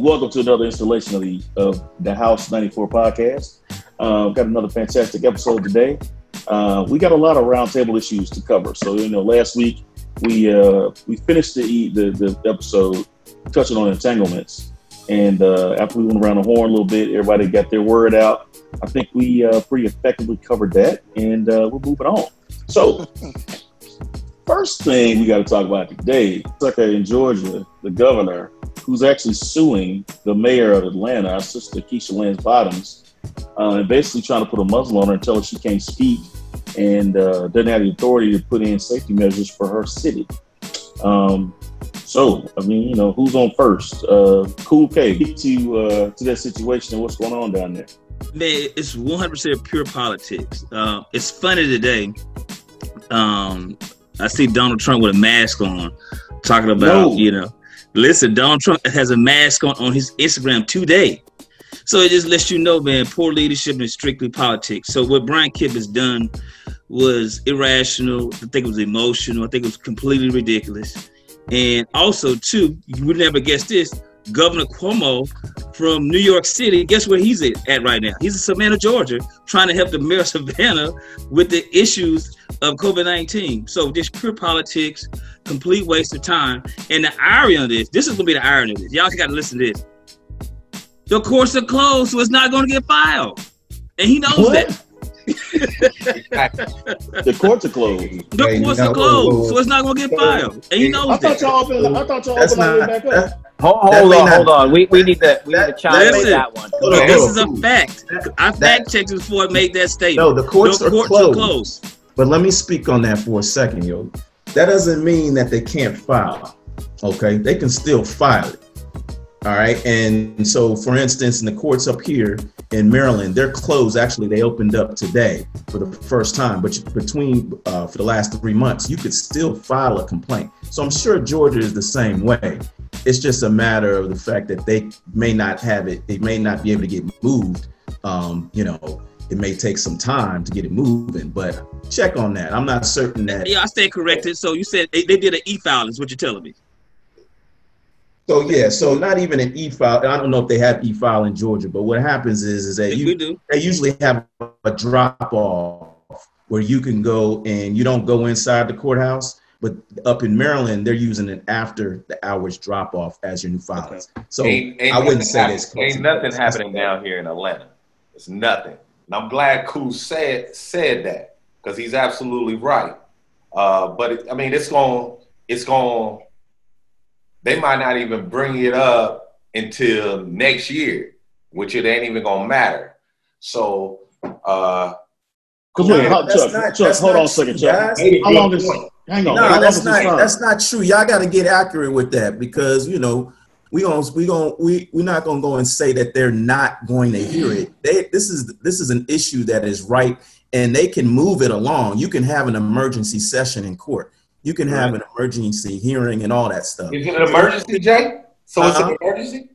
welcome to another installation of the of the House 94 podcast. Uh, we've got another fantastic episode today. Uh, we got a lot of roundtable issues to cover. So you know, last week we uh, we finished the, the the episode touching on entanglements, and uh, after we went around the horn a little bit, everybody got their word out. I think we uh, pretty effectively covered that, and uh, we're moving on. So. First thing we got to talk about today, like in Georgia, the governor who's actually suing the mayor of Atlanta, our sister Keisha Lance Bottoms, uh, and basically trying to put a muzzle on her and tell her she can't speak and uh, doesn't have the authority to put in safety measures for her city. Um, so, I mean, you know, who's on first? Uh, cool K, get to uh, to that situation and what's going on down there. Man, it's 100% pure politics. Uh, it's funny today. Um, I see Donald Trump with a mask on, talking about, no. you know, Listen, Donald Trump has a mask on on his Instagram today. So it just lets you know, man, poor leadership is strictly politics. So what Brian Kemp has done was irrational. I think it was emotional. I think it was completely ridiculous. And also, too, you would never guess this. Governor Cuomo from New York City, guess where he's at right now? He's in Savannah, Georgia, trying to help the mayor of Savannah with the issues of COVID 19. So, just pure politics, complete waste of time. And the irony of this, this is going to be the irony of this. Y'all just got to listen to this. The courts are closed, so it's not going to get filed. And he knows what? that. the courts are closed. The courts are closed, so it's not gonna get filed, and he knows I thought y'all opened. I thought y'all opened not, back up. Hold, hold on, hold on. We, we need to we that, need to chime in that one. Okay. This is a fact. I fact checked before I made that statement. No, the courts, the courts closed. are closed. But let me speak on that for a second, yo. That doesn't mean that they can't file. Okay, they can still file it. All right. And so, for instance, in the courts up here in Maryland, they're closed. Actually, they opened up today for the first time. But between uh, for the last three months, you could still file a complaint. So I'm sure Georgia is the same way. It's just a matter of the fact that they may not have it. They may not be able to get moved. Um, you know, it may take some time to get it moving, but check on that. I'm not certain that. Yeah, I stand corrected. So you said they, they did an e-file, is what you're telling me. So yeah, so not even an e-file. I don't know if they have e-file in Georgia, but what happens is is that you, they usually have a drop off where you can go and you don't go inside the courthouse. But up in Maryland, they're using an after the hours drop off as your new filings. So ain't, ain't I wouldn't say this. Ain't nothing happening down here in Atlanta. It's nothing. And I'm glad Koo said said that because he's absolutely right. Uh, but it, I mean, it's going it's going they might not even bring it up until next year, which it ain't even gonna matter. So, uh, Cause wait, Chuck, not, Chuck, hold on a second, Chuck. How long is? Hang on. No, that's not. That's not true. Y'all got to get accurate with that because you know we gonna we gonna we we're not gonna go and say that they're not going to hear it. They this is this is an issue that is right, and they can move it along. You can have an emergency session in court. You can have an emergency hearing and all that stuff. Is it an emergency, Jay? So uh-huh. it's an uh-huh. emergency?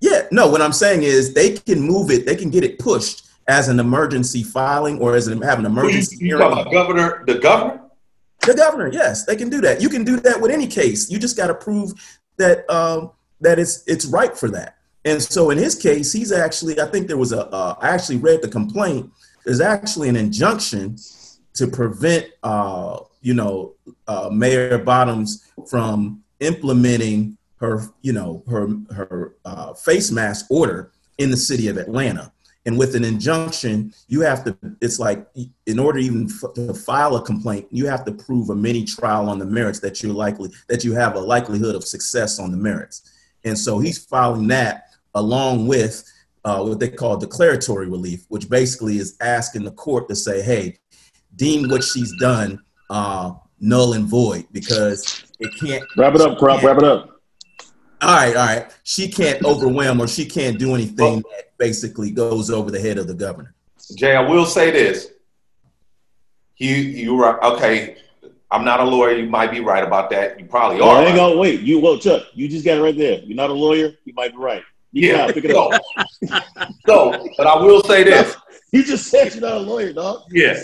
Yeah, no, what I'm saying is they can move it, they can get it pushed as an emergency filing or as an, have an emergency you hearing. About governor, the governor? The governor, yes, they can do that. You can do that with any case. You just got to prove that um, that it's it's right for that. And so in his case, he's actually, I think there was a. Uh, I actually read the complaint. There's actually an injunction to prevent uh, you know, uh, Mayor Bottoms from implementing her, you know, her her uh, face mask order in the city of Atlanta. And with an injunction, you have to. It's like in order even f- to file a complaint, you have to prove a mini trial on the merits that you're likely that you have a likelihood of success on the merits. And so he's filing that along with uh, what they call declaratory relief, which basically is asking the court to say, "Hey, deem what she's done uh, null and void because it can't. Wrap it up, Crump. Wrap it up. All right, all right. She can't overwhelm or she can't do anything that basically goes over the head of the governor. Jay, I will say this. You you right. Okay, I'm not a lawyer. You might be right about that. You probably are. Hang on, wait. You well, Chuck. You just got it right there. You're not a lawyer. You might be right. You yeah. Pick it so, up. so, but I will say this. You just said you're not a lawyer, dog. Yeah.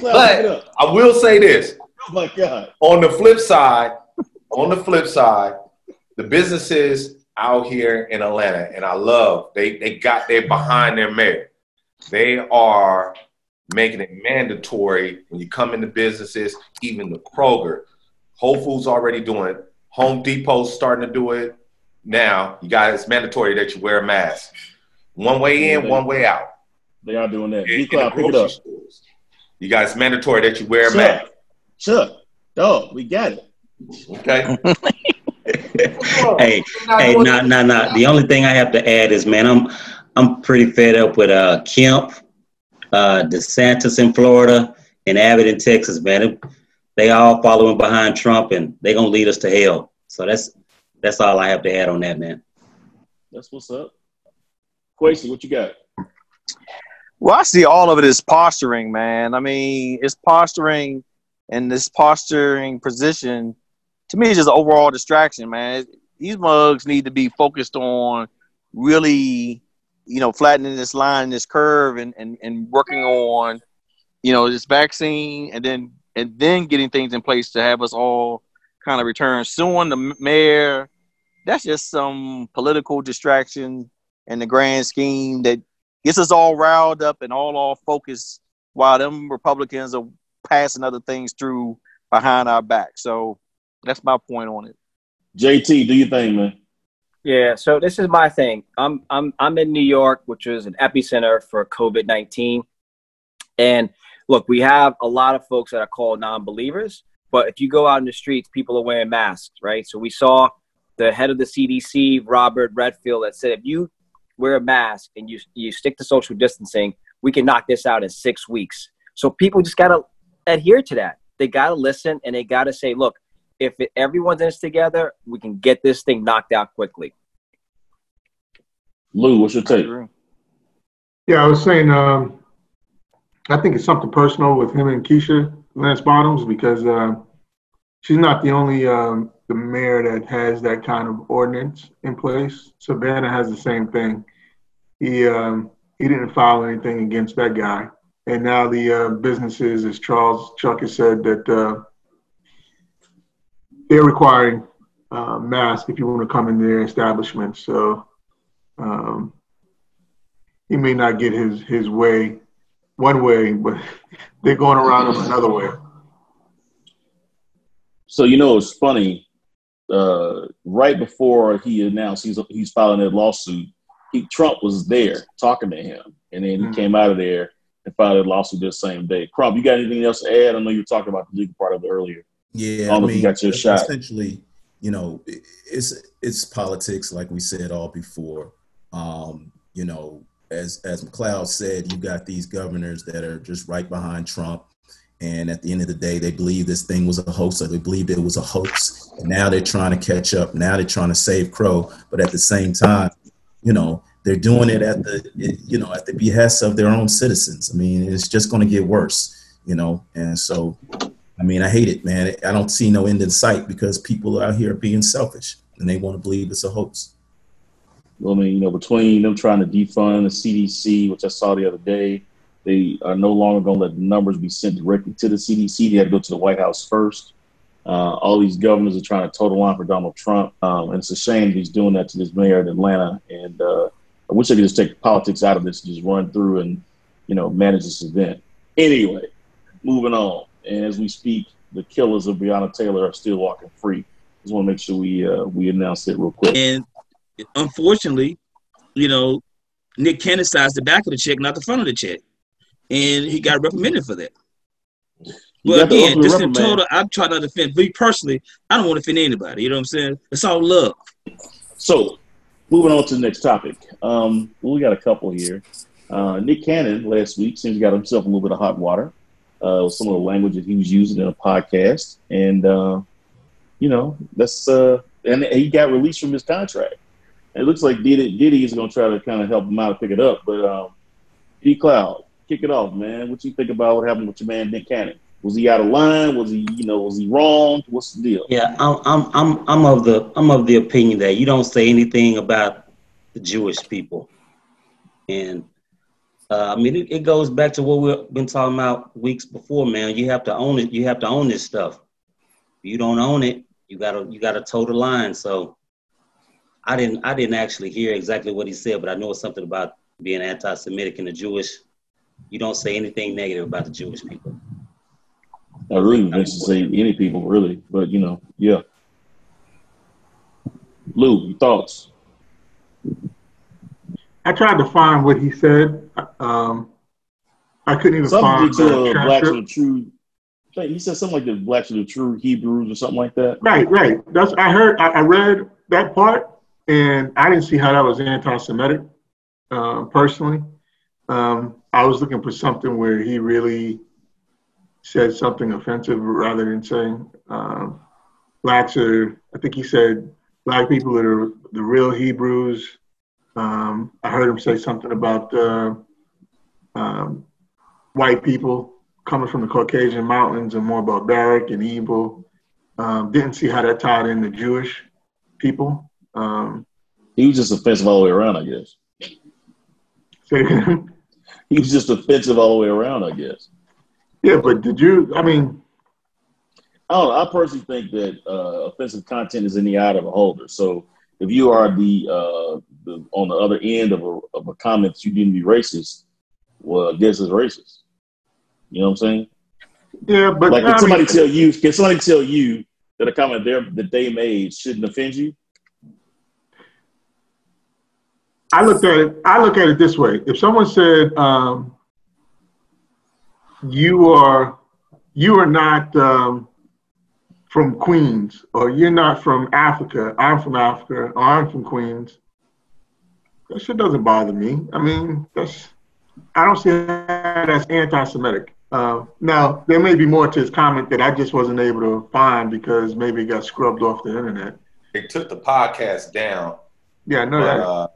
But I will say this. Oh my God. On the flip side, on the flip side, the businesses, out here in Atlanta, and I love they they got they behind their mayor. They are making it mandatory when you come into businesses, even the Kroger. Whole Foods already doing it. Home Depot's starting to do it now. You guys, it's mandatory that you wear a mask. One way in, one way out. They are doing that. In, in the grocery stores. You guys, mandatory that you wear a sure. mask. Sure. Dog, we got it. Okay. hey, hey, no, no, no. The only thing I have to add is, man, I'm, I'm pretty fed up with uh Kemp, uh DeSantis in Florida, and Abbott in Texas, man. They all following behind Trump, and they gonna lead us to hell. So that's that's all I have to add on that, man. That's what's up. Quasi, what you got? Well, I see all of it as posturing, man. I mean, it's posturing and this posturing position to me is just overall distraction, man. These mugs need to be focused on really, you know, flattening this line, this curve, and and, and working on, you know, this vaccine, and then and then getting things in place to have us all kind of return soon. The mayor, that's just some political distraction in the grand scheme that gets us all riled up and all off focus while them Republicans are passing other things through behind our back. So that's my point on it. JT, do you think, man? Yeah, so this is my thing. I'm I'm I'm in New York, which is an epicenter for COVID nineteen, and look, we have a lot of folks that are called non-believers. But if you go out in the streets, people are wearing masks, right? So we saw the head of the CDC, Robert Redfield, that said if you wear a mask and you you stick to social distancing, we can knock this out in six weeks. So people just gotta adhere to that. They gotta listen and they gotta say, look, if it, everyone's in this together, we can get this thing knocked out quickly. Lou, what's your take? Yeah, I was saying, um, I think it's something personal with him and Keisha Lance Bottoms because uh, she's not the only um, the mayor that has that kind of ordinance in place. Savannah has the same thing. He um, he didn't file anything against that guy, and now the uh, businesses, as Charles Chuck has said, that uh, they're requiring uh, masks if you want to come in their establishment. So um, he may not get his his way one way, but they're going around him another way. So you know it's funny. Uh, right before he announced he's he's filing that lawsuit, he, Trump was there talking to him, and then he mm-hmm. came out of there and filed a lawsuit the same day. Crump, you got anything else to add? I know you were talking about the legal part of it earlier. Yeah, I, mean, you got your shot. Essentially, you know, it's it's politics, like we said all before. Um, you know, as as McLeod said, you got these governors that are just right behind Trump. And at the end of the day, they believe this thing was a hoax, or they believed it was a hoax. And now they're trying to catch up. Now they're trying to save Crow, but at the same time, you know, they're doing it at the, you know, at the behest of their own citizens. I mean, it's just going to get worse, you know. And so, I mean, I hate it, man. I don't see no end in sight because people out here are being selfish and they want to believe it's a hoax. Well, I mean, you know, between them trying to defund the CDC, which I saw the other day, they are no longer going to let the numbers be sent directly to the CDC. They had to go to the White House first. Uh, all these governors are trying to total line for Donald Trump. Um, and it's a shame he's doing that to this mayor of Atlanta. And uh, I wish I could just take politics out of this and just run through and, you know, manage this event. Anyway, moving on. And as we speak, the killers of Breonna Taylor are still walking free. Just want to make sure we uh, we announce it real quick. And unfortunately, you know, Nick Cannon signs the back of the check, not the front of the check, and he got reprimanded for that. But again, just in total, I'm trying to defend me personally. I don't want to offend anybody. You know what I'm saying? It's all love. So, moving on to the next topic. Um, we got a couple here. Uh, Nick Cannon last week seems he got himself a little bit of hot water uh, some of the language that he was using in a podcast, and uh, you know that's uh, and he got released from his contract. It looks like Diddy, Diddy is going to try to kind of help him out and pick it up. But um, D Cloud, kick it off, man. What you think about what happened with your man Nick Cannon? Was he out of line? Was he, you know, was he wrong? What's the deal? Yeah, I'm, I'm, I'm, I'm of the, I'm of the opinion that you don't say anything about the Jewish people, and uh, I mean, it, it, goes back to what we've been talking about weeks before, man. You have to own it. You have to own this stuff. If you don't own it, you gotta you gotta toe the line. So I didn't I didn't actually hear exactly what he said, but I know it's something about being anti-Semitic and the Jewish. You don't say anything negative about the Jewish people. I really didn't say any people really, but you know, yeah. Lou, your thoughts? I tried to find what he said. Um, I couldn't even something find uh, blacks are the true. He said something like the blacks are the true Hebrews or something like that. Right, right. That's I heard. I, I read that part, and I didn't see how that was anti-Semitic. Uh, personally, um, I was looking for something where he really said something offensive rather than saying um, blacks are. I think he said black people are the real Hebrews. Um, I heard him say something about uh, um, white people coming from the Caucasian mountains and more barbaric and evil. Um, didn't see how that tied in the Jewish people. Um, he was just offensive all the way around, I guess. he was just offensive all the way around, I guess. Yeah, but did you? I mean, I don't know. I personally think that uh, offensive content is in the eye of a holder. So if you are the, uh, the on the other end of a, of a comment that you didn't be racist, well, I guess it's racist. You know what I'm saying? Yeah, but like, can somebody mean, tell you? Can somebody tell you that a comment there that they made shouldn't offend you? I look at it. I look at it this way: if someone said, um, "You are, you are not um, from Queens," or "You're not from Africa," I'm from Africa, or I'm from Queens. That shit doesn't bother me. I mean, that's I don't see that as anti-Semitic. Uh, now, there may be more to his comment that I just wasn't able to find because maybe it got scrubbed off the internet. They took the podcast down. Yeah, I know but, that. Uh,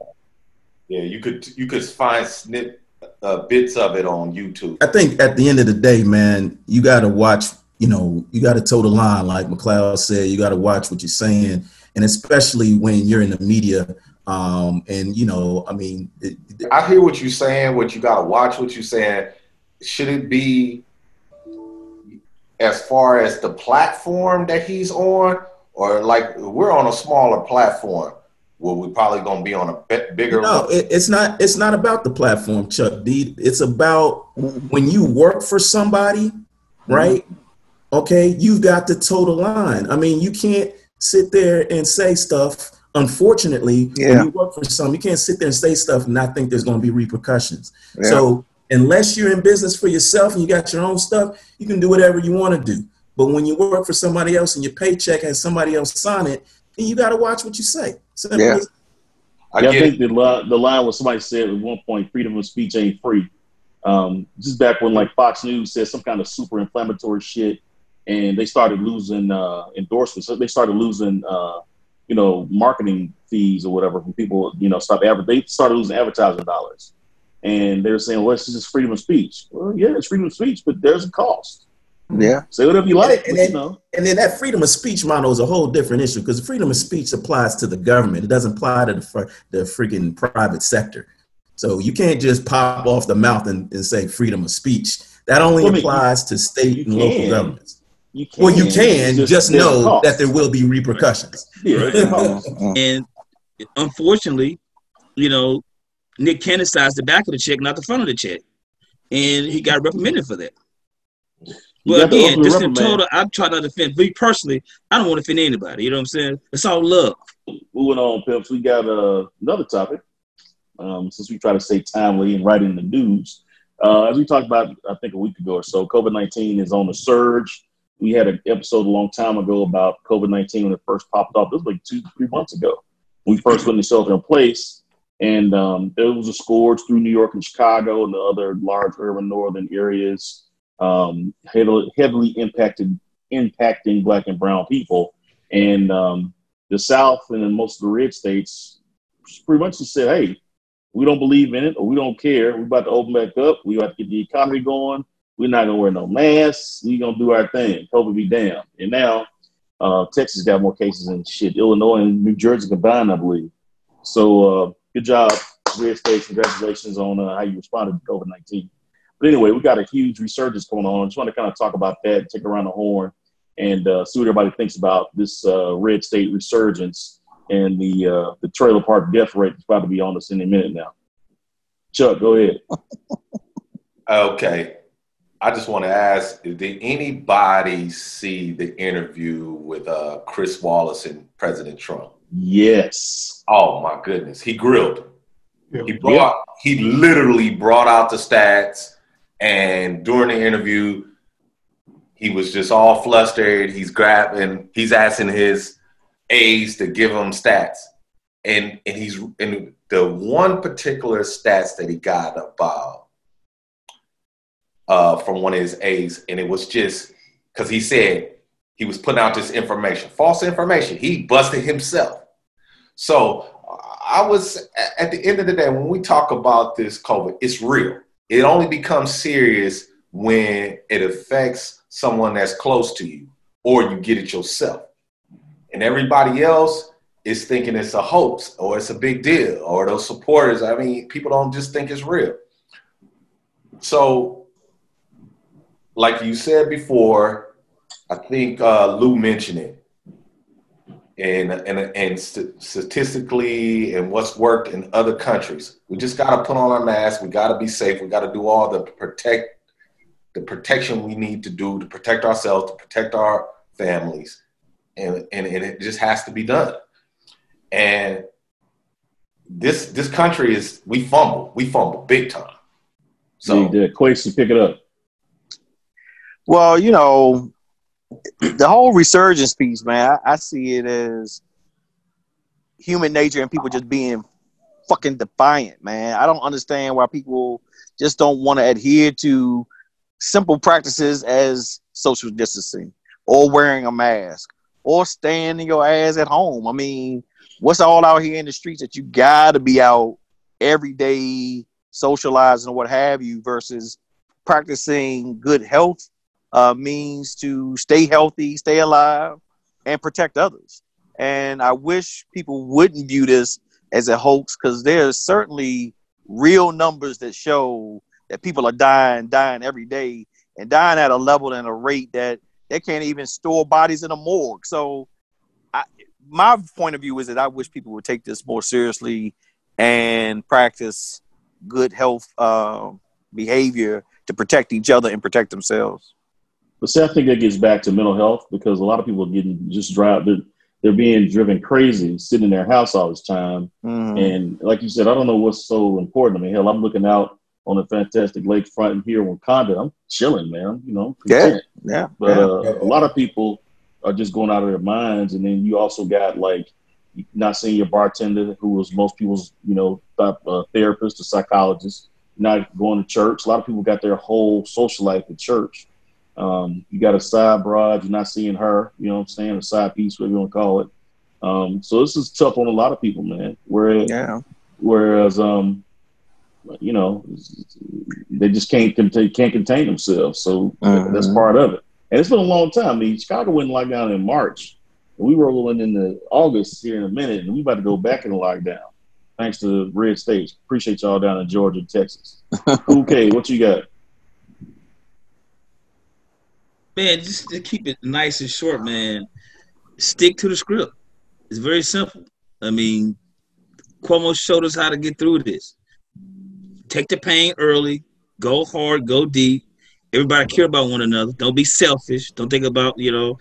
yeah, you could you could find snip uh, bits of it on YouTube. I think at the end of the day, man, you got to watch. You know, you got to toe the line, like McLeod said. You got to watch what you're saying, and especially when you're in the media. Um, and you know, I mean, it, I hear what you're saying. What you got to watch. What you're saying should it be as far as the platform that he's on, or like we're on a smaller platform? Well, we're probably going to be on a bigger. No, it, it's not. It's not about the platform, Chuck D. It's about when you work for somebody, mm-hmm. right? Mm-hmm. Okay, you've got to toe the line. I mean, you can't sit there and say stuff. Unfortunately, yeah. when you work for some, you can't sit there and say stuff and not think there's going to be repercussions. Yeah. So unless you're in business for yourself and you got your own stuff, you can do whatever you want to do. But when you work for somebody else and your paycheck has somebody else sign it, then you got to watch what you say. Simple yeah. I, yeah, I think the, line, the line was somebody said at one point, freedom of speech ain't free. Um, just back when like Fox News said some kind of super inflammatory shit and they started losing uh, endorsements. So they started losing, uh, you know, marketing fees or whatever from people, you know, stop adver- they started losing advertising dollars and they're saying, "Well, this is freedom of speech." Well, yeah, it's freedom of speech, but there's a cost. Yeah, say whatever you like, and, then, you know. and then that freedom of speech model is a whole different issue because freedom of speech applies to the government. It doesn't apply to the fr- the freaking private sector. So you can't just pop off the mouth and, and say freedom of speech. That only well, applies you, to state and can. local governments. You well, you can just, just know that there will be repercussions. Yeah. and unfortunately, you know, Nick Cannon signs the back of the check, not the front of the check, and he got reprimanded for that. Well, again, just in total, I'm trying to defend me personally. I don't want to offend anybody. You know what I'm saying? It's all love. Moving on, pimps. We got uh, another topic. Um, since we try to stay timely and right in the news, uh, as we talked about, I think a week ago or so, COVID 19 is on the surge. We had an episode a long time ago about COVID 19 when it first popped off. It was like two, three months ago. we first went to shelter in place. And um, there was a scourge through New York and Chicago and the other large urban northern areas, um, heavily, heavily impacted, impacting black and brown people. And um, the South and most of the red states pretty much just said, hey, we don't believe in it or we don't care. We're about to open back up. We got to get the economy going. We're not to wear no masks. We're going to do our thing. COVID be damned. And now uh, Texas got more cases than shit. Illinois and New Jersey combined, I believe. So uh, good job, Red States. Congratulations on uh, how you responded to COVID 19. But anyway, we got a huge resurgence going on. I just want to kind of talk about that, take around the horn, and uh, see what everybody thinks about this uh, red state resurgence and the uh, the trailer park death rate is about to be on us any minute now. Chuck, go ahead. okay. I just want to ask: Did anybody see the interview with uh, Chris Wallace and President Trump? Yes. Oh my goodness, he grilled. Yeah. He brought. He literally brought out the stats, and during the interview, he was just all flustered. He's grabbing. He's asking his aides to give him stats, and and he's and the one particular stats that he got about uh, from one of his aides, and it was just because he said he was putting out this information, false information. He busted himself. So I was at the end of the day when we talk about this COVID, it's real. It only becomes serious when it affects someone that's close to you, or you get it yourself, and everybody else is thinking it's a hoax or it's a big deal, or those supporters. I mean, people don't just think it's real. So like you said before, I think uh, Lou mentioned it, and and and st- statistically, and what's worked in other countries, we just got to put on our mask. We got to be safe. We got to do all the protect the protection we need to do to protect ourselves, to protect our families, and and, and it just has to be done. And this this country is we fumble, we fumble big time. So. Quasi, pick it up. Well, you know, the whole resurgence piece, man, I, I see it as human nature and people just being fucking defiant, man. I don't understand why people just don't want to adhere to simple practices as social distancing or wearing a mask or staying your ass at home. I mean, what's all out here in the streets that you gotta be out every day socializing or what have you versus practicing good health uh, means to stay healthy, stay alive, and protect others. And I wish people wouldn't view this as a hoax because there's certainly real numbers that show that people are dying, dying every day, and dying at a level and a rate that they can't even store bodies in a morgue. So, I, my point of view is that I wish people would take this more seriously and practice good health uh, behavior to protect each other and protect themselves. But see, I think that gets back to mental health because a lot of people are getting just drive. They're, they're being driven crazy, sitting in their house all this time. Mm. And like you said, I don't know what's so important. I mean, hell, I'm looking out on the fantastic lakefront here in Wakanda. I'm chilling, man. You know, yeah, yeah. But yeah. Uh, a lot of people are just going out of their minds. And then you also got like not seeing your bartender, who was most people's, you know, uh, therapist or psychologist. Not going to church. A lot of people got their whole social life at church. Um, you got a side broad, you're not seeing her, you know what I'm saying, a side piece, whatever you want to call it. Um, so this is tough on a lot of people, man. Whereas, yeah. whereas, um, you know, they just can't contain, can't contain themselves. So mm-hmm. that's part of it. And it's been a long time. I mean, Chicago went in lockdown in March. We were rolling into August here in a minute, and we about to go back in lockdown. Thanks to the red states. Appreciate y'all down in Georgia, and Texas. okay, what you got? Man, just to keep it nice and short, man. Stick to the script. It's very simple. I mean, Cuomo showed us how to get through this. Take the pain early, go hard, go deep. Everybody care about one another. Don't be selfish. Don't think about, you know,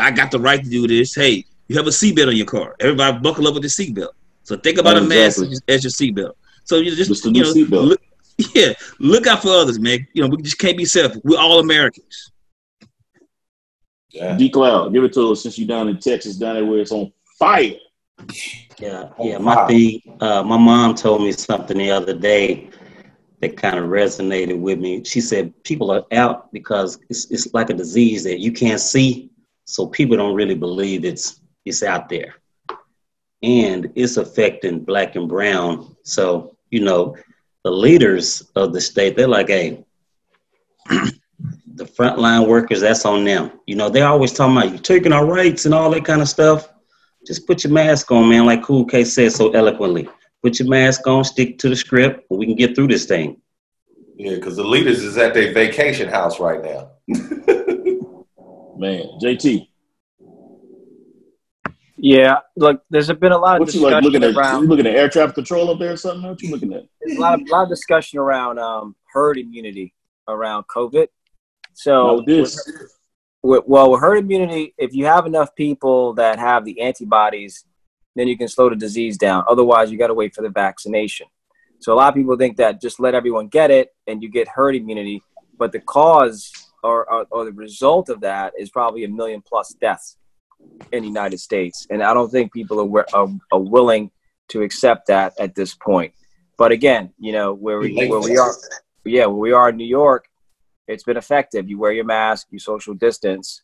I got the right to do this. Hey, you have a seatbelt on your car. Everybody buckle up with the seatbelt. So think about oh, a mask as your seatbelt. So you just, just you know, look, Yeah, look out for others, man. You know, we just can't be selfish. We're all Americans. Yeah. D Cloud, give it to us since you're down in Texas, down there where it's on fire. Yeah, yeah. My thing, uh, my mom told me something the other day that kind of resonated with me. She said people are out because it's it's like a disease that you can't see, so people don't really believe it's it's out there, and it's affecting black and brown. So you know, the leaders of the state, they're like, hey, the frontline workers, that's on them. You know, they're always talking about you taking our rights and all that kind of stuff. Just put your mask on, man, like Cool K said so eloquently. Put your mask on, stick to the script, and we can get through this thing. Yeah, because the leaders is at their vacation house right now. man, JT. Yeah, look, there's been a lot of what you discussion like looking at? around. You looking at air traffic control up there or something? What you looking at? A lot of, lot of discussion around um, herd immunity around COVID. Not So, with with, well, with herd immunity, if you have enough people that have the antibodies, then you can slow the disease down. Otherwise, you got to wait for the vaccination. So a lot of people think that just let everyone get it and you get herd immunity, but the cause or, or, or the result of that is probably a million plus deaths in the United States. And I don't think people are, are, are willing to accept that at this point. But again, you know, where we, where we are, yeah, where we are in New York, it's been effective. You wear your mask, you social distance,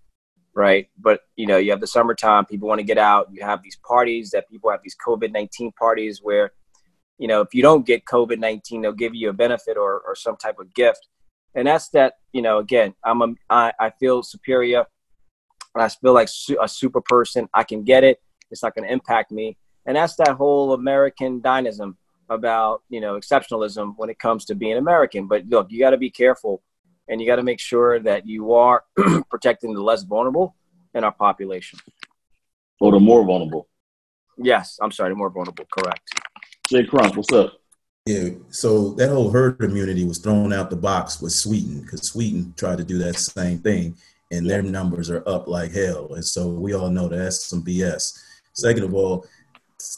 right? But you know, you have the summertime, people want to get out. You have these parties that people have these COVID nineteen parties where, you know, if you don't get COVID nineteen, they'll give you a benefit or, or some type of gift. And that's that, you know, again, I'm a, I, I feel superior. I feel like su- a super person. I can get it. It's not going to impact me. And that's that whole American dynamism about, you know, exceptionalism when it comes to being American. But look, you got to be careful and you got to make sure that you are protecting the less vulnerable in our population. Or the more vulnerable. Yes, I'm sorry, the more vulnerable. Correct. Jay Crump, what's up? Yeah, so that whole herd immunity was thrown out the box with Sweden because Sweden tried to do that same thing, and their numbers are up like hell. And so we all know that that's some BS. Second of all,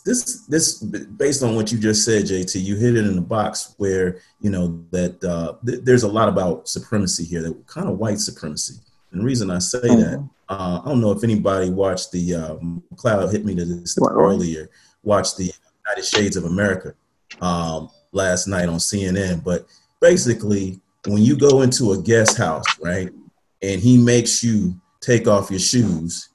this this based on what you just said, JT, you hit it in the box where you know that uh, th- there's a lot about supremacy here, that kind of white supremacy. And the reason I say that, uh, I don't know if anybody watched the uh, cloud hit me to this earlier. Watched the United Shades of America um, last night on CNN. But basically, when you go into a guest house, right, and he makes you take off your shoes,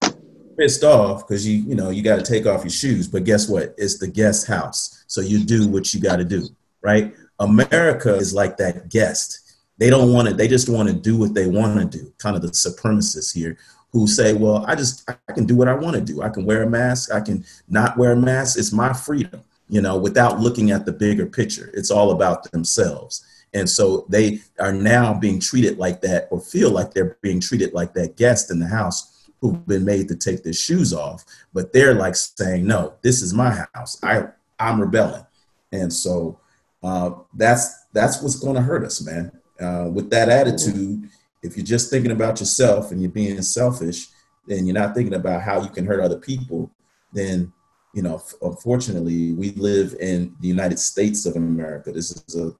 pissed off because you you know you got to take off your shoes. But guess what? It's the guest house, so you do what you got to do, right? America is like that guest. They don't want to. They just want to do what they want to do. Kind of the supremacists here who say, "Well, I just I can do what I want to do. I can wear a mask. I can not wear a mask. It's my freedom." You know, without looking at the bigger picture. It's all about themselves. And so they are now being treated like that, or feel like they're being treated like that guest in the house who've been made to take their shoes off. But they're like saying, "No, this is my house. I I'm rebelling." And so uh, that's that's what's going to hurt us, man. Uh, with that attitude, if you're just thinking about yourself and you're being selfish, and you're not thinking about how you can hurt other people. Then, you know, unfortunately, we live in the United States of America. This is a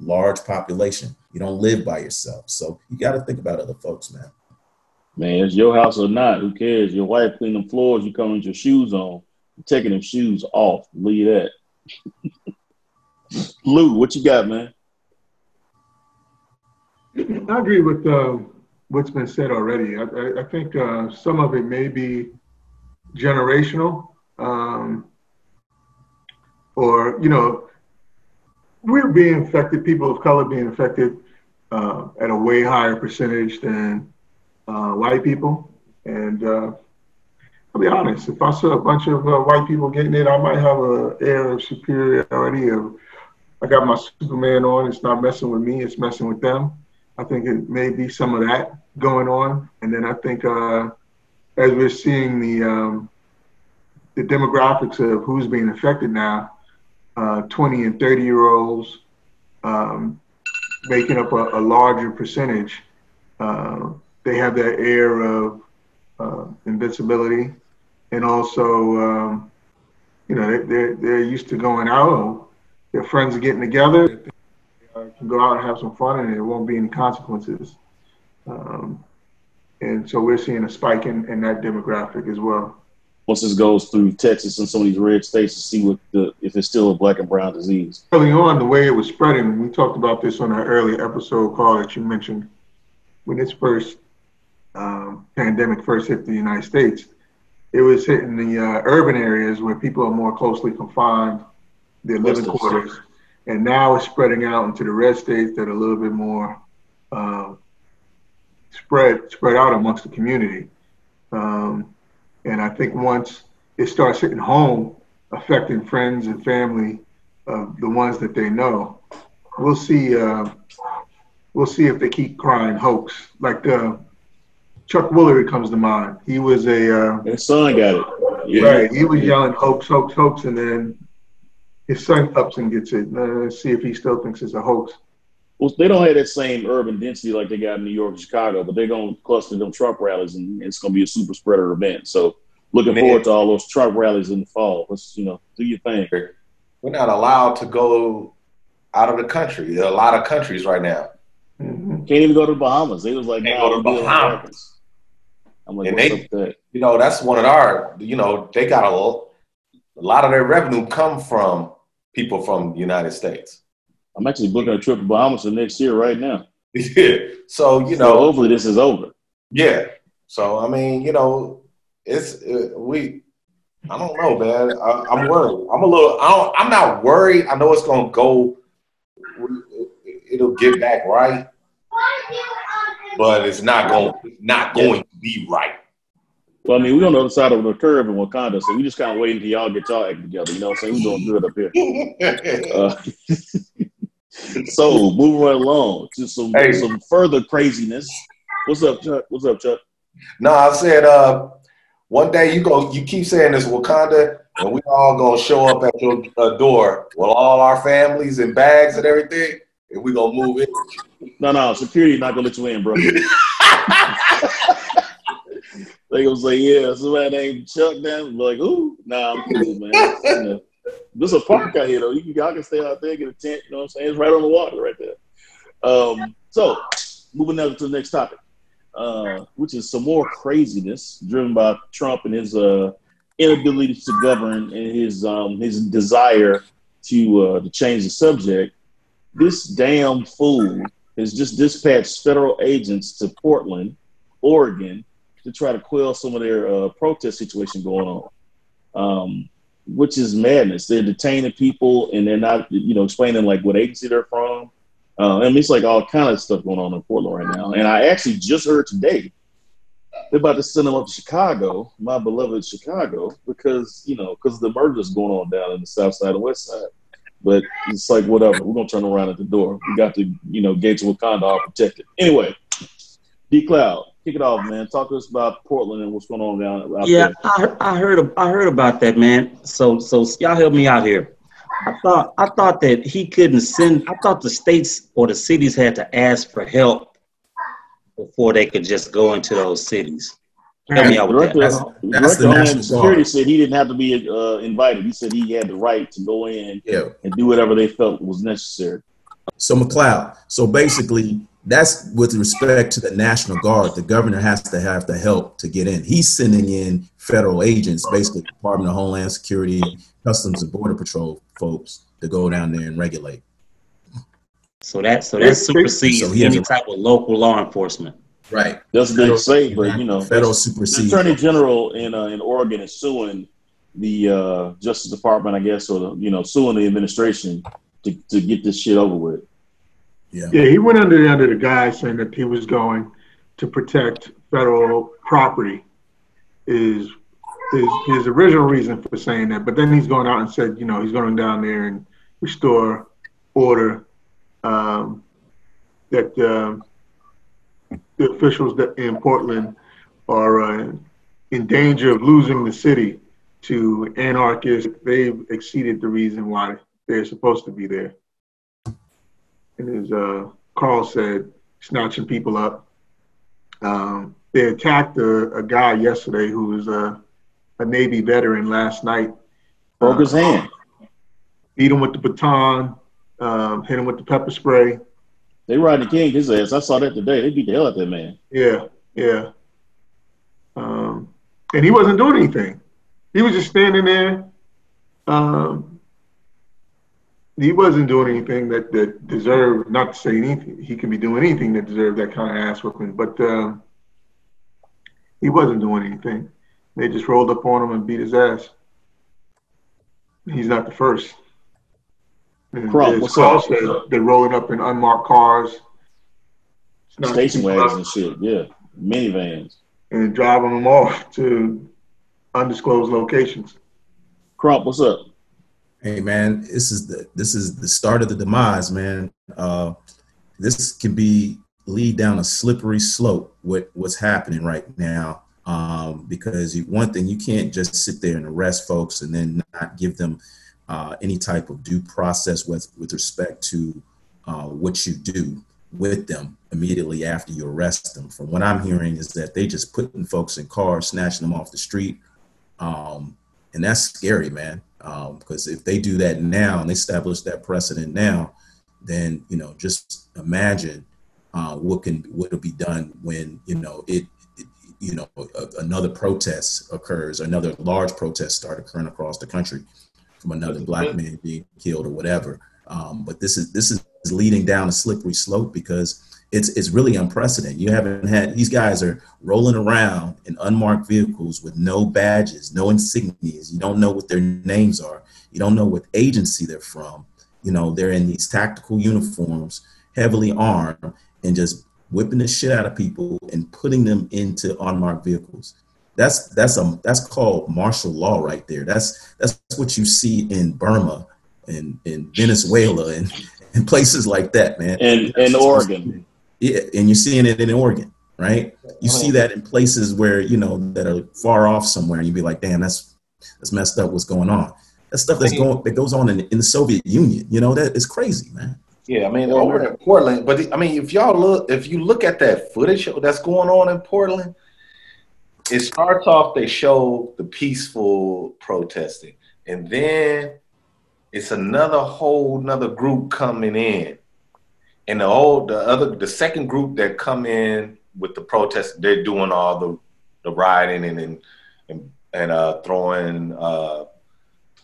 large population. You don't live by yourself, so you got to think about other folks, man. Man, it's your house or not. Who cares? Your wife cleaning them floors, you come with your shoes on. You're taking them shoes off. Leave that. Lou, what you got, man? I agree with uh, what's been said already. I, I, I think uh, some of it may be generational, um, or you know, we're being affected. People of color being affected uh, at a way higher percentage than uh, white people. And uh, I'll be honest, if I saw a bunch of uh, white people getting it, I might have an air of superiority. Of I got my Superman on. It's not messing with me. It's messing with them. I think it may be some of that going on, and then I think uh, as we're seeing the um, the demographics of who's being affected now, uh, 20 and 30 year olds um, making up a, a larger percentage. Uh, they have that air of uh, invincibility, and also, um, you know, they- they're they're used to going out. Their friends are getting together uh, can go out and have some fun, and there won't be any consequences. Um, and so we're seeing a spike in, in that demographic as well. Once this goes through Texas and some of these red states to see what the if it's still a black and brown disease. Early on, the way it was spreading, we talked about this on our earlier episode call that you mentioned when this first um, pandemic first hit the United States. It was hitting the uh, urban areas where people are more closely confined, their living quarters, and now it's spreading out into the red states that are a little bit more um, spread spread out amongst the community. Um, and I think once it starts hitting home, affecting friends and family of the ones that they know, we'll see. Uh, we'll see if they keep crying hoax. Like uh, Chuck Woolery comes to mind. He was a uh, His son got it. Yeah. Right. He was yelling hoax, hoax, hoax, and then his son ups and gets it. Uh, let's see if he still thinks it's a hoax. Well, they don't have that same urban density like they got in New York and Chicago, but they're going to cluster them Trump rallies, and it's going to be a super spreader event. So, looking Man. forward to all those Trump rallies in the fall. Let's you know do your thing. We're not allowed to go out of the country. There are a lot of countries right now. Mm-hmm. Can't even go to the Bahamas. They was like, Can't nah, go to Bahamas. I'm like, and they, you know, that's one of our, you know, they got a, a lot of their revenue come from people from the United States. I'm actually booking a trip to Bahamas for next year right now. Yeah. So you know, so hopefully this is over. Yeah. So I mean, you know, it's uh, we. I don't know, man. I, am worried. I'm a little. I don't, I'm not worried. I know it's gonna go. It'll get back right, but it's not going. Not going to be right. Well, I mean, we're on the other side of the curve in Wakanda, so we just kind of waiting until y'all get y'all act together. You know what I'm saying? We're doing good up here. Uh, so moving right along to some hey. some further craziness. What's up, Chuck? What's up, Chuck? No, I said uh, one day you go. You keep saying this Wakanda, and we all gonna show up at your uh, door with all our families and bags and everything, and we gonna move in. No, no, security not gonna let you in, bro. they gonna say, yeah, somebody named Chuck down. Like, ooh, nah, I'm cool, man. There's a park out here though. You can y'all can stay out there, get a tent. You know what I'm saying? It's right on the water, right there. Um, so moving on to the next topic, uh, which is some more craziness driven by Trump and his uh, inability to govern and his um, his desire to uh, to change the subject. This damn fool has just dispatched federal agents to Portland, Oregon, to try to quell some of their uh, protest situation going on. Um, which is madness. They're detaining people and they're not, you know, explaining like what agency they're from. Uh, I mean, it's like all kind of stuff going on in Portland right now. And I actually just heard today they're about to send them up to Chicago, my beloved Chicago, because you know, because the murders going on down in the south side and west side. But it's like whatever. We're gonna turn around at the door. We got the you know gates of Wakanda all protected. Anyway, D Cloud, kick it off, man. Talk to us about Portland and what's going on down out yeah, there. I, I heard I heard about that, man. So so y'all help me out here. I thought I thought that he couldn't send. I thought the states or the cities had to ask for help before they could just go into those cities. Help me out with Director, that. That's, that's the national security said he didn't have to be uh, invited. He said he had the right to go in yeah. and do whatever they felt was necessary. So McLeod. So basically, that's with respect to the National Guard. The governor has to have the help to get in. He's sending in federal agents, basically Department of Homeland Security, Customs and Border Patrol folks to go down there and regulate. So that so that supersedes so any type of local law enforcement. Right. That's what they say, but you know, federal supersedes. The Attorney General in uh, in Oregon is suing the uh, Justice Department, I guess, or the, you know, suing the administration to, to get this shit over with. Yeah. Yeah, he went under under the guise saying that he was going to protect federal property. Is his his original reason for saying that, but then he's going out and said, you know, he's going down there and restore order. Um, that uh, the officials that in Portland are uh, in danger of losing the city to anarchists. They've exceeded the reason why they're supposed to be there and as uh, Carl said, snatching people up. Um, they attacked a, a, guy yesterday who was a, a, Navy veteran last night. Broke uh, his hand. Beat him with the baton, um, hit him with the pepper spray. They Rodney King his ass. I saw that today. They beat the hell out of that man. Yeah, yeah. Um, and he wasn't doing anything. He was just standing there, um, he wasn't doing anything that, that deserved, not to say anything, he can be doing anything that deserved that kind of ass whooping, but uh, he wasn't doing anything. They just rolled up on him and beat his ass. He's not the first. Crump, what's up? Said, they're rolling up in unmarked cars. Station wagons and shit, yeah. Minivans. And driving them off to undisclosed locations. Crump, what's up? Hey man, this is the this is the start of the demise, man. Uh, this can be lead down a slippery slope with what's happening right now um, because you, one thing you can't just sit there and arrest folks and then not give them uh, any type of due process with with respect to uh, what you do with them immediately after you arrest them. From what I'm hearing is that they just putting folks in cars, snatching them off the street, um, and that's scary, man. Um, because if they do that now and they establish that precedent now, then you know just imagine uh, what can what will be done when you know it, it you know a, another protest occurs, another large protest start occurring across the country from another black man being killed or whatever. Um, but this is this is leading down a slippery slope because it's it's really unprecedented. You haven't had these guys are rolling around in unmarked vehicles with no badges, no insignias. You don't know what their names are. You don't know what agency they're from. You know, they're in these tactical uniforms, heavily armed, and just whipping the shit out of people and putting them into unmarked vehicles. That's that's a that's called martial law right there. That's that's what you see in Burma and in Venezuela and, and places like that, man. And in Oregon. Yeah, and you're seeing it in Oregon, right? You see that in places where, you know, that are far off somewhere, and you'd be like, damn, that's that's messed up what's going on. That stuff that's going that goes on in, in the Soviet Union, you know, that is crazy, man. Yeah, I mean over in Portland, but I mean if y'all look if you look at that footage that's going on in Portland, it starts off they show the peaceful protesting, and then it's another whole another group coming in, and the old the other the second group that come in with the protest, they're doing all the the rioting and and and, and uh, throwing uh,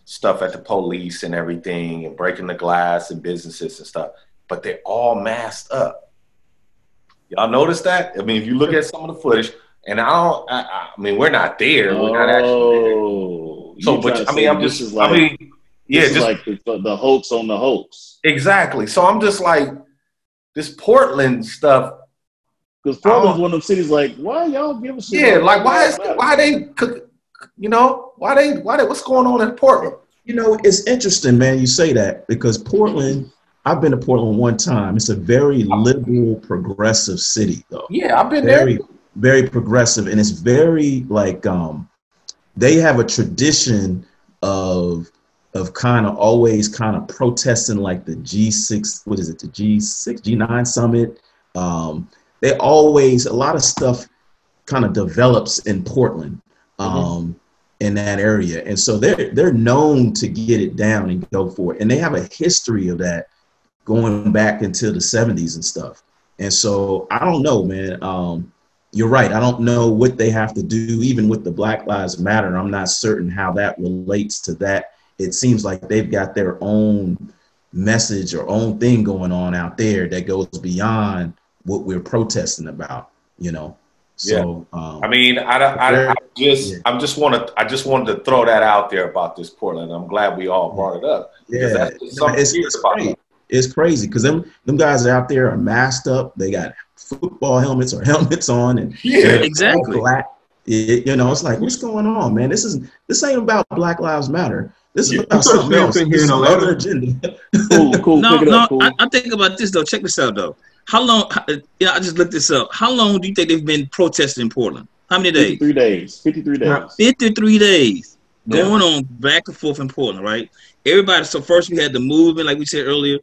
stuff at the police and everything and breaking the glass and businesses and stuff, but they're all masked up. Y'all notice that? I mean, if you look at some of the footage, and I don't, I, I mean, we're not there. We're not actually there. Oh, So, but I mean, I'm just, like, I mean, yeah, just like the, the hoax on the hoax. exactly. So I'm just like, this Portland stuff. Because Portland's Oh. one of them cities. Like, why y'all give a shit? Yeah, like why is why they cook? You know, why they why they what's going on in Portland? You know, it's interesting, man. You say that because Portland. I've been to Portland one time. It's a very liberal, progressive city, though. Yeah, I've been Very, there. very progressive, and it's very like um, they have a tradition of of kind of always kind of protesting like the G6, what is it, the G6, G9 summit. Um, they always a lot of stuff kind of develops in Portland. Um, in that area. And so they're they're known to get it down and go for it. And they have a history of that going back into the 70s and stuff. And so I don't know, man. Um, you're right. I don't know what they have to do, even with the Black Lives Matter. I'm not certain how that relates to that. It seems like they've got their own message or own thing going on out there that goes beyond what we're protesting about, you know. So um, I mean, I, I, I just, Yeah. I'm just want to, I just wanted to throw that out there about this Portland. I'm glad we all brought it up. Yeah, that's just something it's, it's crazy. It's crazy because them them guys out there are masked up. They got football helmets or helmets on, and Yeah, exactly. black. It- you know, it's like what's going on, man? This is this ain't about Black Lives Matter. This is Yeah, about something I'm else. saying This here is in another agenda. Cool, cool. No, no. up, cool. I, I think about this though. Check this out though. How long? How, yeah, I just looked this up. How long do you think they've been protesting in Portland? How many days? 53 days. 53 days. 53 days Yeah. going on back and forth in Portland, right? Everybody. So first we had the movement, like we said earlier,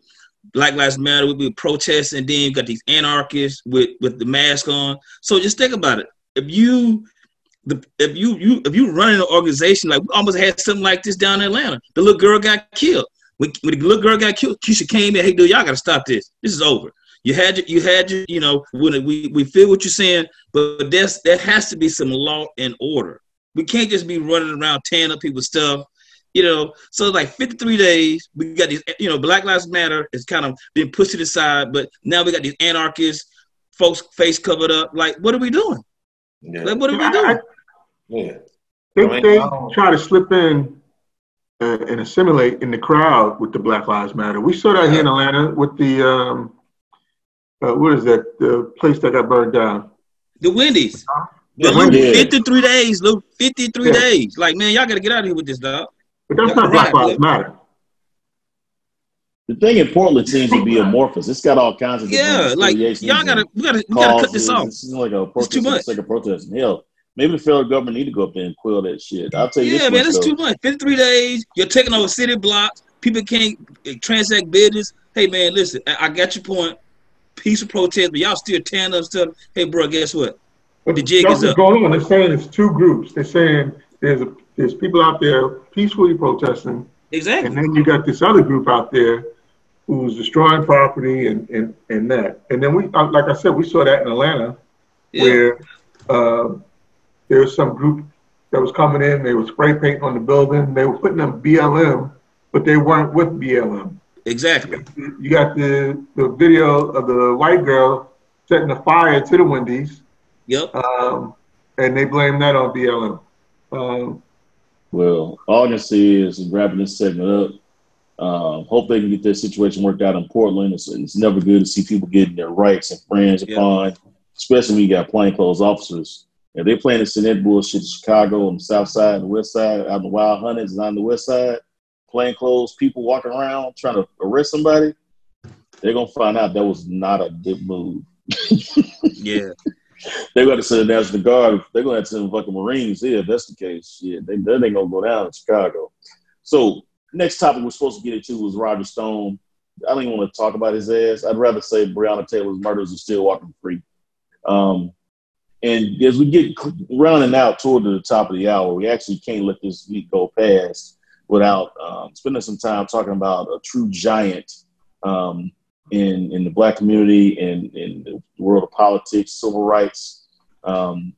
Black Lives Matter. We be protesting, and then you got these anarchists with with the mask on. So just think about it. If you the if you you if you running an organization like we almost had something like this down in Atlanta, the little girl got killed. When, when the little girl got killed, Keisha came in. Hey, dude, y'all got to stop this. This is over. You had your, you had your, you know, when we we feel what you're saying, but there's there has to be some law and order. We can't just be running around tearing up people's stuff, you know. So like 53 days, we got these, you know, Black Lives Matter is kind of being pushed to the side, but now we got these anarchists, folks face covered up. Like, what are we doing? Yeah, Like, what are we I- doing? Yeah. They, I mean, they try to slip in uh, and assimilate in the crowd with the Black Lives Matter. We saw that here in Atlanta with the um, uh, what is that? The place that got burned down. The Wendy's. Yeah, But look, Wendy's. 53 days, look, 53 Yeah. days. Like, man, y'all got to get out of here with this, dog. But that's Yeah, not Black right, Lives Matter. The thing in Portland seems to be amorphous. It's got all kinds of Yeah, like y'all gotta, we gotta, we gotta cut this causes. off. This is like a It's too protest for the much. sake of. Hell, Maybe the federal government need to go up there and quell that shit. I'll tell you. Yeah, man, that's too much. Fifty-three days. You're taking over city blocks. People can't eh, transact business. Hey, man, listen. I, I got your point. Peaceful protest, but y'all still tearing up stuff. Hey, bro, guess what? But the jig is up. going on. They're saying it's two groups. They're saying there's a, there's people out there peacefully protesting. Exactly. And then you got this other group out there who's destroying property and, and, and that. And then we, uh, like I said, we saw that in Atlanta, yeah. where uh, there was some group that was coming in. They were spray painting on the building. They were putting them BLM, but they weren't with BLM. Exactly. You got the the video of the white girl setting a fire to the Wendy's. Yep. Um, and they blame that on BLM. Um, well, all I can say is wrapping this segment up. Um, hope they can get this situation worked out in Portland. It's, it's never good to see people getting their rights and friends upon, especially when you got plainclothes officers if they plan to send that bullshit in Chicago on the south side and the west side, out in the wild hundreds and on the west side, plain clothes people walking around trying to arrest somebody, they're gonna find out that was not a good move. yeah. They're gonna send the National Guard. They're gonna have to send fucking Marines here if that's the case. Yeah, they they ain't gonna go down in Chicago. So next topic we're supposed to get into was Roger Stone. I don't even want to talk about his ass. I'd rather say Breonna Taylor's murders are still walking free. Um, and as we get rounding out toward the top of the hour, we actually can't let this week go past without um, spending some time talking about a true giant um, in in the black community and in the world of politics, civil rights. Um,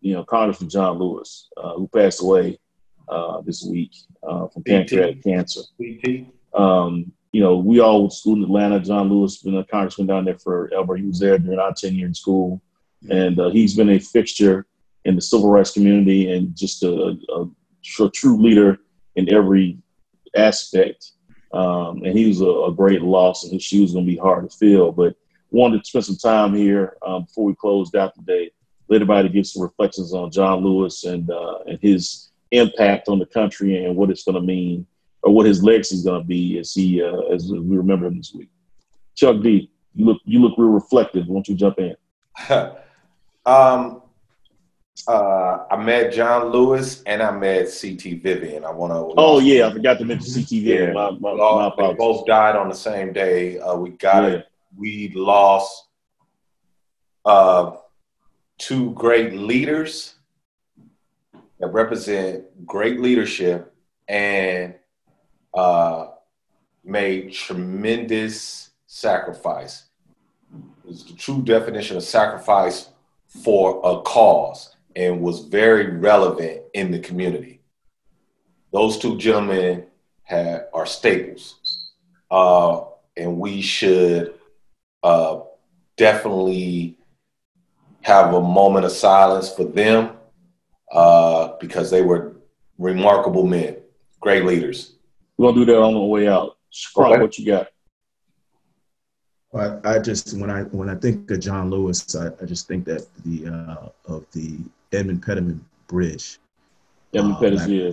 you know, Congressman John Lewis, uh, who passed away uh, this week uh, from pancreatic cancer. Um, you know, we all went to school in Atlanta. John Lewis been a congressman down there forever. He was there during our tenure in school and uh, he's been a fixture in the civil rights community and just a, a, a true leader in every aspect. Um, and he was a, a, great loss, and his shoes going to be hard to fill. But wanted to spend some time here um, before we closed out today. Let everybody give some reflections on John Lewis and uh, and his impact on the country and what it's going to mean, or what his legacy is going to be as he uh, as we remember him this week. Chuck D, you look you look real reflective. Why don't you jump in? Um, uh, I met John Lewis and I met CT Vivian. I want to. Oh yeah, I forgot to mention CT Vivian. Yeah. My, my, all, my they both died on the same day. Uh, we got yeah. it. We lost uh, two great leaders that represent great leadership and uh, made tremendous sacrifice. It's the true definition of sacrifice for a cause and was very relevant in the community. Those two gentlemen have, are staples, uh, and we should uh, definitely have a moment of silence for them uh, because they were remarkable men, great leaders. We're gonna do that on the way out. Crump, okay. what you got? I, I just when I when I think of John Lewis, I, I just think that the uh, of the Edmund Pettus Bridge. Edmund uh, Pettus, yeah.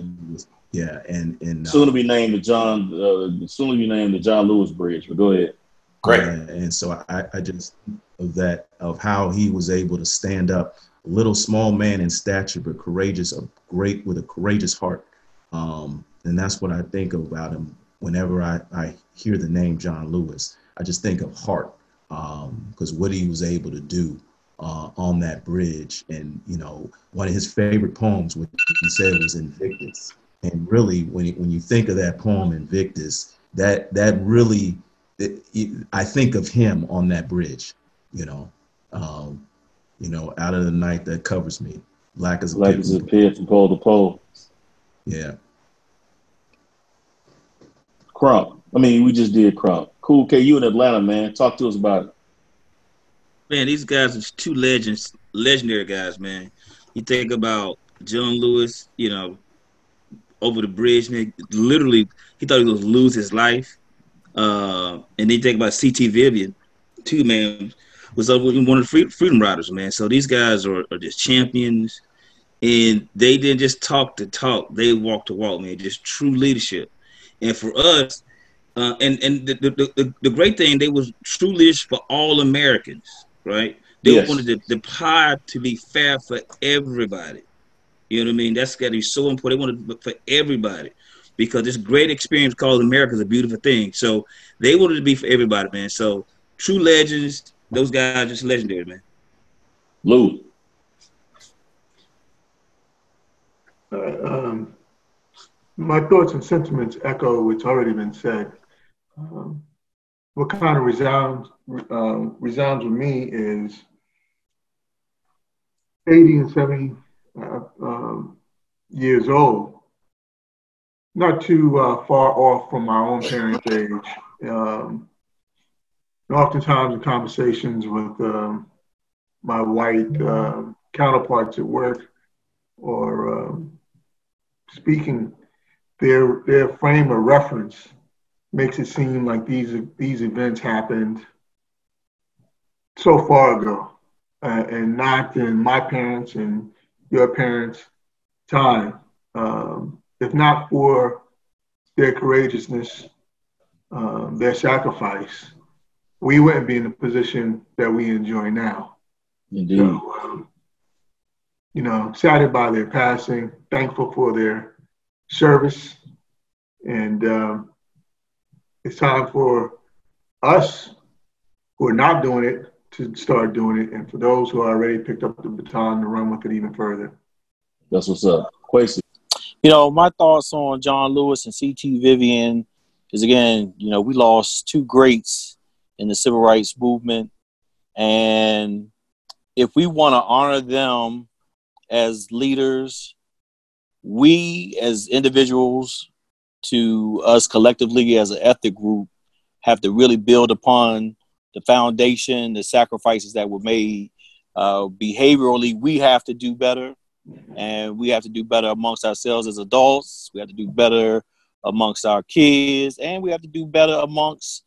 yeah, and and soon to be named the John. Uh, soon to be named the John Lewis Bridge. But go ahead. Great. and so I, I just of that of how he was able to stand up, a little small man in stature, but courageous, a great with a courageous heart. Um, and that's what I think about him whenever I, I hear the name John Lewis. I just think of heart because um, what he was able to do uh, on that bridge. And, you know, one of his favorite poems, which he said was Invictus. And really, when, when you think of that poem, Invictus, that, that really, it, it, I think of him on that bridge, you know, um, you know, out of the night that covers me, black as a black as a pit from pole to pole. Yeah. Crump. I mean, we just did Crump. Cool K, you in Atlanta, man. Talk to us about it. Man, these guys are two legends, legendary guys, man. You think about John Lewis, you know, over the bridge, man. Literally, he thought he was lose his life. Uh, and then you think about CT Vivian, too, man, was one of the freedom riders, man. So these guys are, are just champions, and they didn't just talk to talk; they walk to walk, man. Just true leadership. And for us, uh, and and the, the, the, the, great thing, they was true leaders for all Americans. right? They Yes. wanted the, the pie to be fair for everybody. You know what I mean? That's got to be so important. They wanted it for everybody because this great experience called America is a beautiful thing. So they wanted to be for everybody, man. So true legends, those guys are just legendary, man. Lou. Uh, um, my thoughts and sentiments echo what's already been said. Um, what kind of resounds um, resounds with me is 80 and 70 uh, um, years old, not too uh, far off from my own parents' age. Um, oftentimes in conversations with um, my white um counterparts at work or speaking, their their frame of reference makes it seem like these these events happened so far ago, uh, and not in my parents and your parents' time. Um, if not for their courageousness, um, their sacrifice, we wouldn't be in the position that we enjoy now. Indeed. So, um, you know, saddened by their passing, thankful for their service, and um, it's time for us who are not doing it to start doing it, and for those who already picked up the baton to run with it even further. That's what's up. Quasi. You know, my thoughts on John Lewis and C.T. Vivian is again, you know, we lost two greats in the civil rights movement. And if we want to honor them as leaders, we as individuals, to us collectively as an ethnic group, have to really build upon the foundation, the sacrifices that were made. Uh, behaviorally, we have to do better and we have to do better amongst ourselves as adults. We have to do better amongst our kids, and we have to do better amongst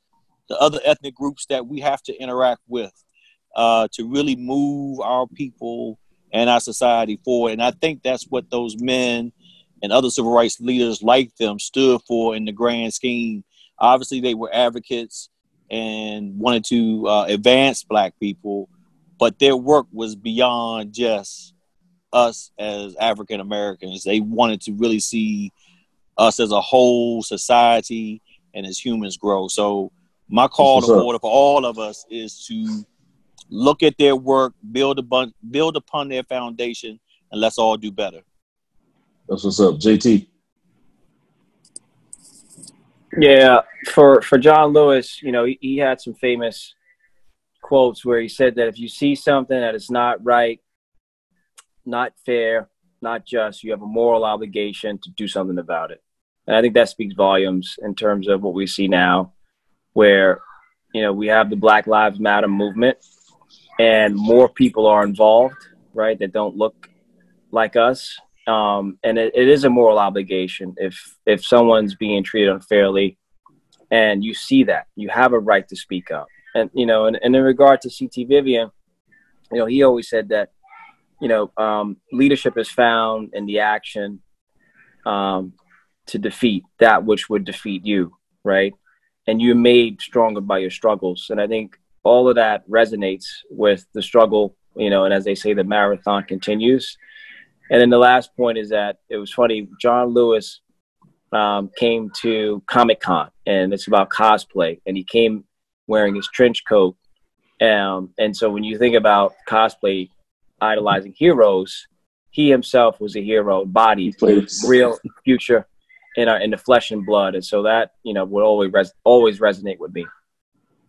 the other ethnic groups that we have to interact with uh, to really move our people and our society forward. And I think that's what those men and other civil rights leaders like them stood for in the grand scheme. Obviously, they were advocates and wanted to uh, advance Black people, but their work was beyond just us as African Americans. They wanted to really see us as a whole society and as humans grow. So my call to order for all of us is to look at their work, build a bun- build upon their foundation, and let's all do better. That's what's up. JT. Yeah, for for John Lewis, you know, he, he had some famous quotes where he said that if you see something that is not right, not fair, not just, you have a moral obligation to do something about it. And I think that speaks volumes in terms of what we see now, where you know we have the Black Lives Matter movement, and more people are involved, right? That don't look like us, um, and it, it is a moral obligation if if someone's being treated unfairly and you see that you have a right to speak up. And you know and, and in regard to ct vivian you know he always said that you know um, leadership is found in the action um, to defeat that which would defeat you right? And you're made stronger by your struggles. And i think all of that resonates with the struggle you know and as they say the marathon continues and then the last point is that it was funny. John Lewis um, came to Comic Con, and it's about cosplay, and he came wearing his trench coat. Um, and so when you think about cosplay, idolizing heroes, he himself was a hero, body, real future in our in the flesh and blood, and so that you know would always res- always resonate with me.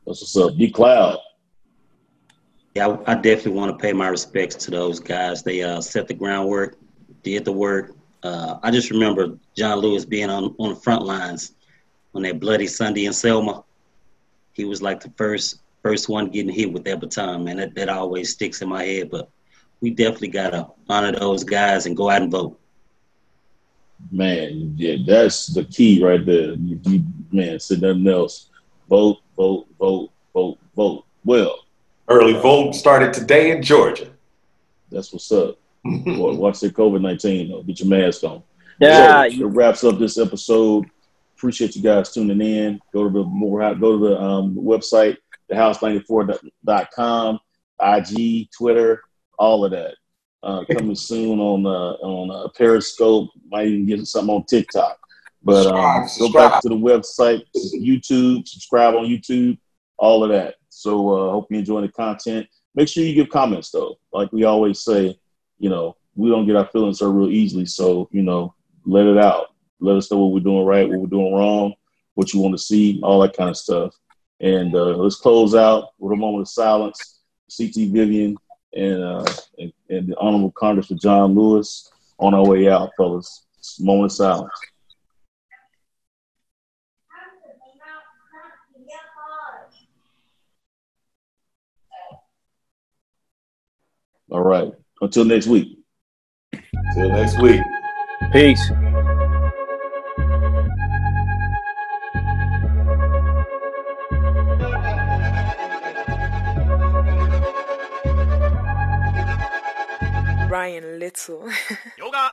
That's what's up. D Cloud. Yeah, I, I definitely want to pay my respects to those guys. They uh, set the groundwork, did the work. Uh, I just remember John Lewis being on, on the front lines on that bloody Sunday in Selma. He was like the first first one getting hit with that baton, man. That, that always sticks in my head. But we definitely gotta honor those guys and go out and vote. Man, yeah, that's the key right there. You, you man, said nothing else. Vote, vote, vote, vote, vote. Well, Early vote started today in Georgia. that's what's up. Wa- Watch the COVID nineteen though. Get your mask on. Yeah, So, it wraps up this episode. Appreciate you guys tuning in. Go to the more go to the um, website, dahouse94.com. IG, Twitter, all of that. Uh, coming soon on uh, on uh, Periscope. Might even get something on TikTok. But um, go back to the website, YouTube, subscribe on YouTube, all of that. So uh, hope you enjoy the content. Make sure you give comments though. Like we always say, you know, we don't get our feelings hurt real easily. So you know, let it out. Let us know what we're doing right, what we're doing wrong, what you want to see, all that kind of stuff. And uh, let's close out with a moment of silence. CT Vivian and, uh, and, and the Honorable Congressman John Lewis on our way out, fellas. moment of silence. All right. Until next week. Until next week. Peace. Ryan Little. Yoga.